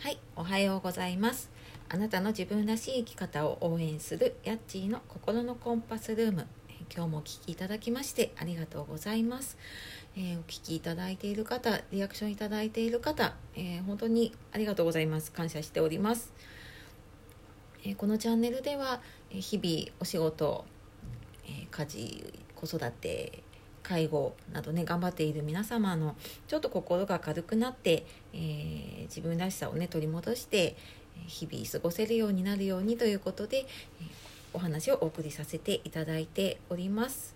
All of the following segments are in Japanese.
はい、おはようございます。あなたの自分らしい生き方を応援するヤッチーの心のコンパスルーム。今日もお聞きいただきましてありがとうございます。えーお聞きいただいている方、リアクションいただいている方、えー本当にありがとうございます。感謝しております。えーこのチャンネルでは、え日々お仕事、え家事、子育て、介護などね頑張っている皆様のちょっと心が軽くなって、えー自分らしさをね取り戻して日々過ごせるようになるようにということで、えーお話をお送りさせていただいております。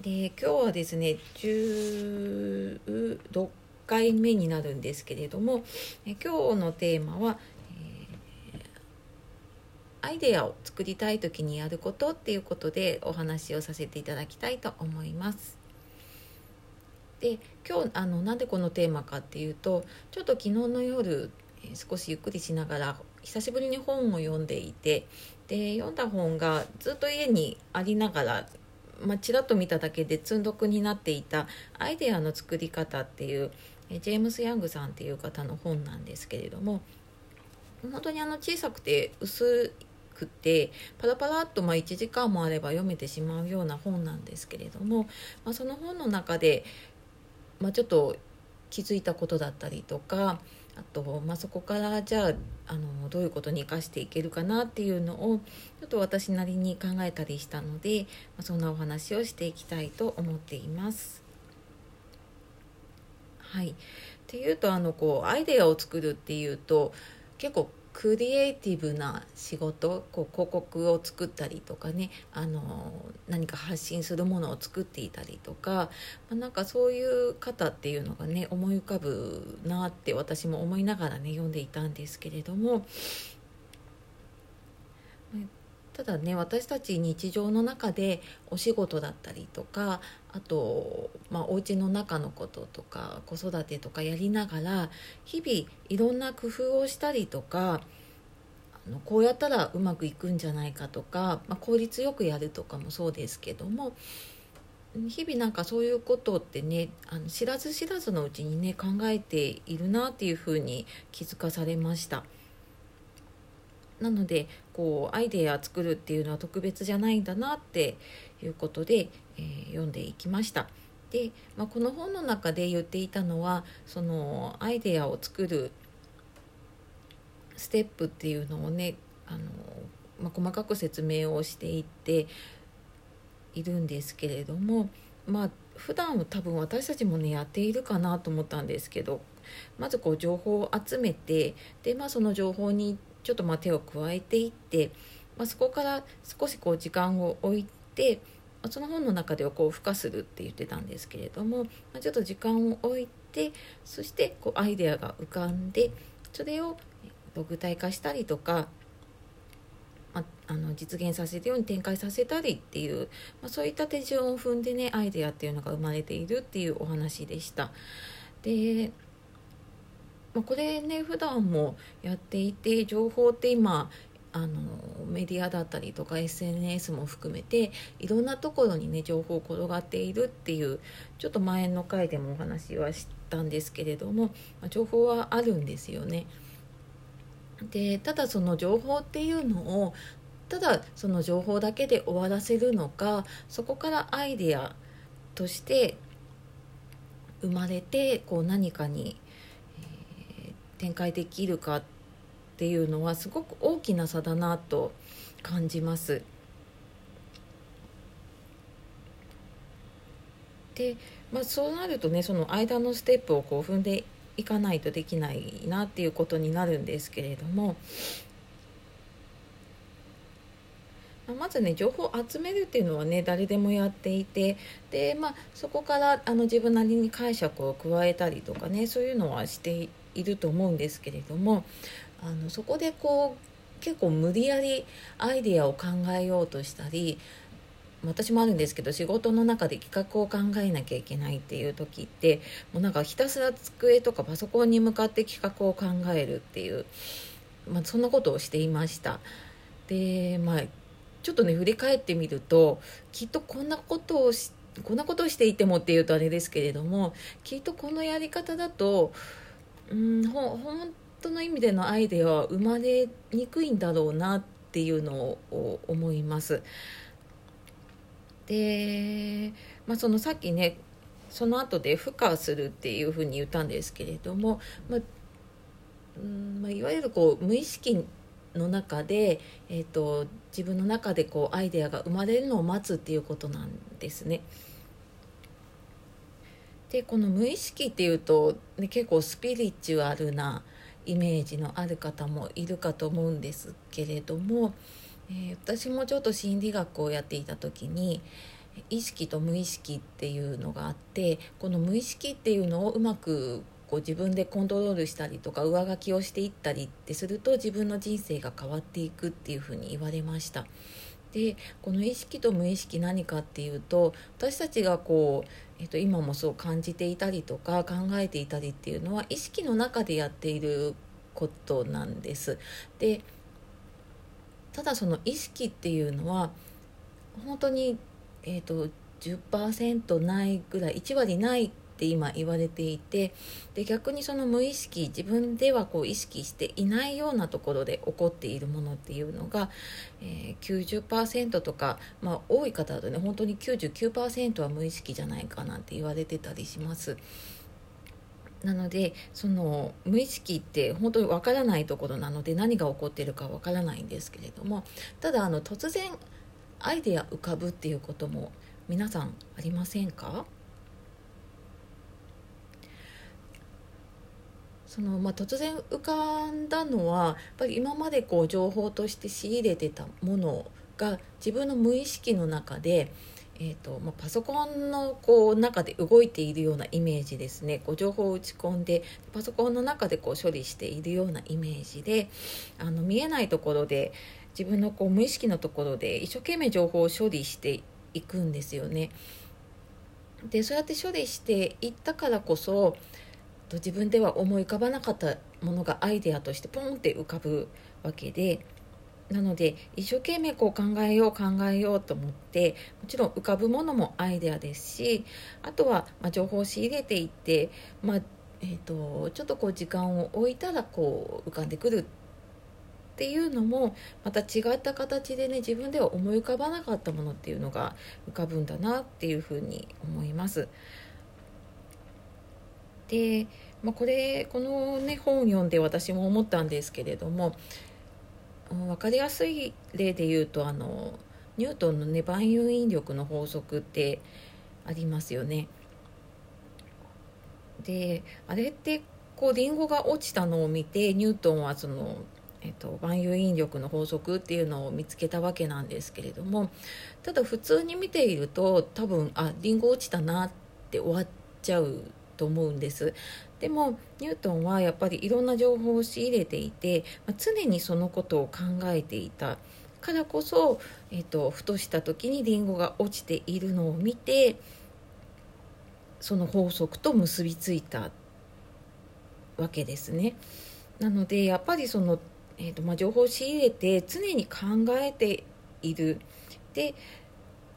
で今日はですね16回目になるんですけれどもえ今日のテーマは、アイデアを作りたい時にやることっていうことでお話をさせていただきたいと思います。で今日あのなんでこのテーマかっていうとちょっと昨日の夜、少しゆっくりしながら久しぶりに本を読んでいてで読んだ本がずっと家にありながら、まあ、ちらっと見ただけで積んどくになっていた「アイデアの作り方」っていうジェームス・ヤングさんっていう方の本なんですけれども本当にあの小さくて薄くてパラパラっとまあ1時間もあれば読めてしまうような本なんですけれども、まあ、その本の中で、まあ、ちょっと気づいたことだったりとかあと、まあ、そこからじゃああのどういうことに生かしていけるかなっていうのをちょっと私なりに考えたりしたので、まあ、そんなお話をしていきたいと思っています。はい、っていうとあのこうアイデアを作るっていうと結構クリエイティブな仕事こう広告を作ったりとかねあの何か発信するものを作っていたりとか、まあ、なんかそういう方っていうのがね思い浮かぶなって私も思いながらね読んでいたんですけれどもただね私たち日常の中でお仕事だったりとかあと、まあ、お家の中のこととか子育てとかやりながら日々いろんな工夫をしたりとかあのこうやったらうまくいくんじゃないかとか、まあ、効率よくやるとかもそうですけども日々なんかそういうことってねあの知らず知らずのうちにね考えているなっていうふうに気づかされました。なのでこうアイデア作るっていうのは特別じゃないんだなっていうことで、えー読んでいきました。で、まあ、この本の中で言っていたのはそのアイデアを作るステップっていうのをねあの、まあ、細かく説明をしていっているんですけれどもまあ普段多分私たちもねやっているかなと思ったんですけどまずこう情報を集めてで、まあ、その情報にちょっとまあ手を加えていって、まあ、そこから少しこう時間を置いてまあその本の中ではこう付加するって言ってたんですけれども、まあ、ちょっと時間を置いてそしてこうアイデアが浮かんでそれを具体化したりとか、まあ、あの実現させるように展開させたりっていう、まあ、そういった手順を踏んでねアイデアっていうのが生まれているっていうお話でした。でまあ、これね普段もやっていて情報って今あのメディアだったりとか SNS も含めていろんなところにね情報転がっているっていうちょっと前の回でもお話はしたんですけれども、まあ、情報はあるんですよね。でただその情報っていうのをただその情報だけで終わらせるのかそこからアイデアとして生まれてこう何かに、展開できるかっていうのはすごく大きな差だなと感じます。で、まあ、そうなるとねその間のステップをこう踏んでいかないとできないなっていうことになるんですけれども。まずね情報を集めるっていうのはね誰でもやっていてで、まあ、そこからあの自分なりに解釈を加えたりとかねそういうのはしていると思うんですけれどもあのそこでこう結構無理やりアイデアを考えようとしたり私もあるんですけど仕事の中で企画を考えなきゃいけないっていう時ってもうなんかひたすら机とかパソコンに向かって企画を考えるっていう、まあ、そんなことをしていました。でまあちょっとね振り返ってみるときっとこんなことをしこんなことをしていてもっていうとあれですけれどもきっとこのやり方だとうんほ本当の意味でのアイデアは生まれにくいんだろうなっていうのを思います。で、まあ、そのさっきねその後で孵化するっていうふうに言ったんですけれども、まあうんまあ、いわゆるこう無意識の中で、えーと、自分の中でこうアイデアが生まれるのを待つっていうことなんですね。でこの無意識っていうと、ね、結構スピリチュアルなイメージのある方もいるかと思うんですけれども、えー、私もちょっと心理学をやっていた時に意識と無意識っていうのがあってこの無意識っていうのをうまくこう自分でコントロールしたりとか上書きをしていったりってすると自分の人生が変わっていくっていうふうに言われました。でこの意識と無意識何かっていうと私たちがこう、えっと、今もそう感じていたりとか考えていたりっていうのは意識の中でやっていることなんです。でただその意識っていうのは本当に、えーと、10%ないぐらい1割ないって今言われていてで逆にその無意識自分ではこう意識していないようなところで起こっているものっていうのが、えー、90%とか、まあ、多い方だとね本当に99%は無意識じゃないかなって言われてたりします。なのでその無意識って本当にわからないところなので何が起こっているかわからないんですけれどもただあの突然アイデア浮かぶっていうことも皆さんありませんか？そのまあ、突然浮かんだのはやっぱり今までこう情報として仕入れてたものが自分の無意識の中でえーとまあ、パソコンのこう中で動いているようなイメージですねこう情報を打ち込んでパソコンの中でこう処理しているようなイメージであの見えないところで自分のこう無意識のところで一生懸命情報を処理していくんですよね。でそうやって処理していったからこそ自分では思い浮かばなかったものがアイデアとしてポンって浮かぶわけでなので一生懸命こう考えよう考えようと思ってもちろん浮かぶものもアイデアですしあとはま情報を仕入れていって、まあ、えーと、ちょっとこう時間を置いたらこう浮かんでくるっていうのもまた違った形でね自分では思い浮かばなかったものっていうのが浮かぶんだなっていうふうに思います。で、まあ、これこの、ね、本を読んで私も思ったんですけれども分かりやすい例で言うとあのニュートンのね万有引力の法則ってありますよね。であれってこうリンゴが落ちたのを見てニュートンはその、えっと、万有引力の法則っていうのを見つけたわけなんですけれどもただ普通に見ていると多分あリンゴ落ちたなって終わっちゃうと思うんです。でもニュートンはやっぱりいろんな情報を仕入れていて、まあ、常にそのことを考えていた。からこそ、えーと、ふとした時にリンゴが落ちているのを見てその法則と結びついたわけですね。なのでやっぱりその、えーとまあ、情報を仕入れて常に考えている。で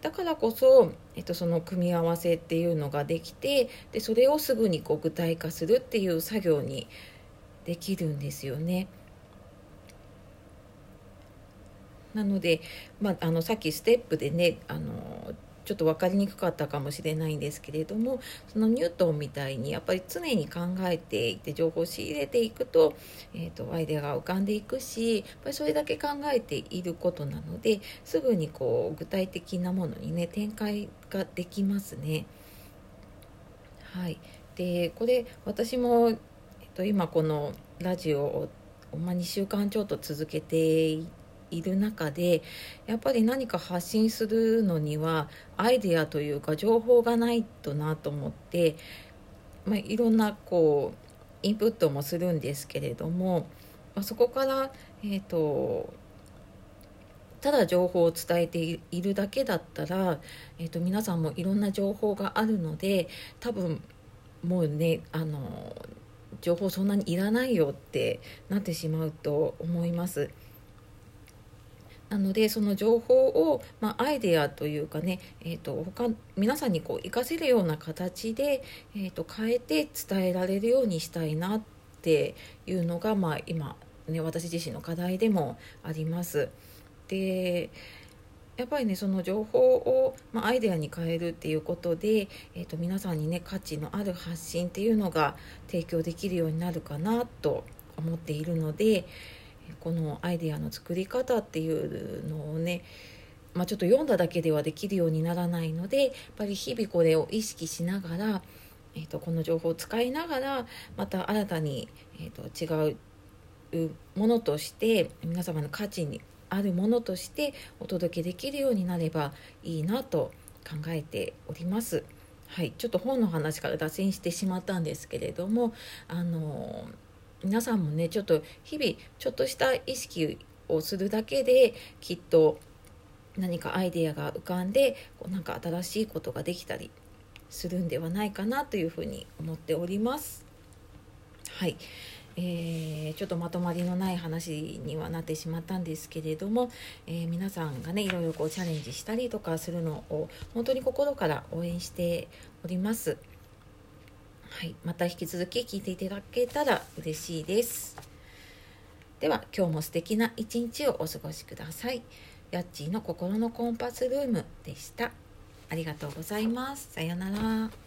だからこそ、えっと、その組み合わせっていうのができてでそれをすぐにこう具体化するっていう作業にできるんですよね。なので、まあ、あのさっきステップでねあのちょっと分かりにくかったかもしれないんですけれどもそのニュートンみたいにやっぱり常に考えていて情報を仕入れていくと,、えーと、アイデアが浮かんでいくしやっぱりそれだけ考えていることなのですぐにこう具体的なものにね展開ができますね。はい、でこれ私も、えっと、今このラジオを、まあ、2週間ちょっと続けていて。いる中でやっぱり何か発信するのにはアイデアというか情報がないとなと思って、まあ、いろんなこうインプットもするんですけれども、まあ、そこから、えーと、ただ情報を伝えているだけだったら、えーと、皆さんもいろんな情報があるので多分もうねあの情報そんなにいらないよってなってしまうと思います。なのでその情報を、まあ、アイデアというかね、えーと、他皆さんにこう活かせるような形で、えーと、変えて伝えられるようにしたいなっていうのが、まあ、今、ね、私自身の課題でもあります。でやっぱりねその情報を、まあ、アイデアに変えるっていうことで、えーと、皆さんにね価値のある発信っていうのが提供できるようになるかなと思っているのでこのアイデアの作り方っていうのをねまあ、ちょっと読んだだけではできるようにならないのでやっぱり日々これを意識しながら、えーと、この情報を使いながらまた新たに、えーと違うものとして皆様の価値にあるものとしてお届けできるようになればいいなと考えております。はい、ちょっと本の話から脱線してしまったんですけれどもあの皆さんもねちょっと日々ちょっとした意識をするだけできっと何かアイデアが浮かんでこうなんか新しいことができたりするんではないかなというふうに思っております。はい、えー、ちょっとまとまりのない話にはなってしまったんですけれども、えー、皆さんがねいろいろこうチャレンジしたりとかするのを本当に心から応援しております。はい、また引き続き聞いていただけたら嬉しいです。では今日も素敵な一日をお過ごしください。やっちーの心のコンパスルームでした。ありがとうございます。さようなら。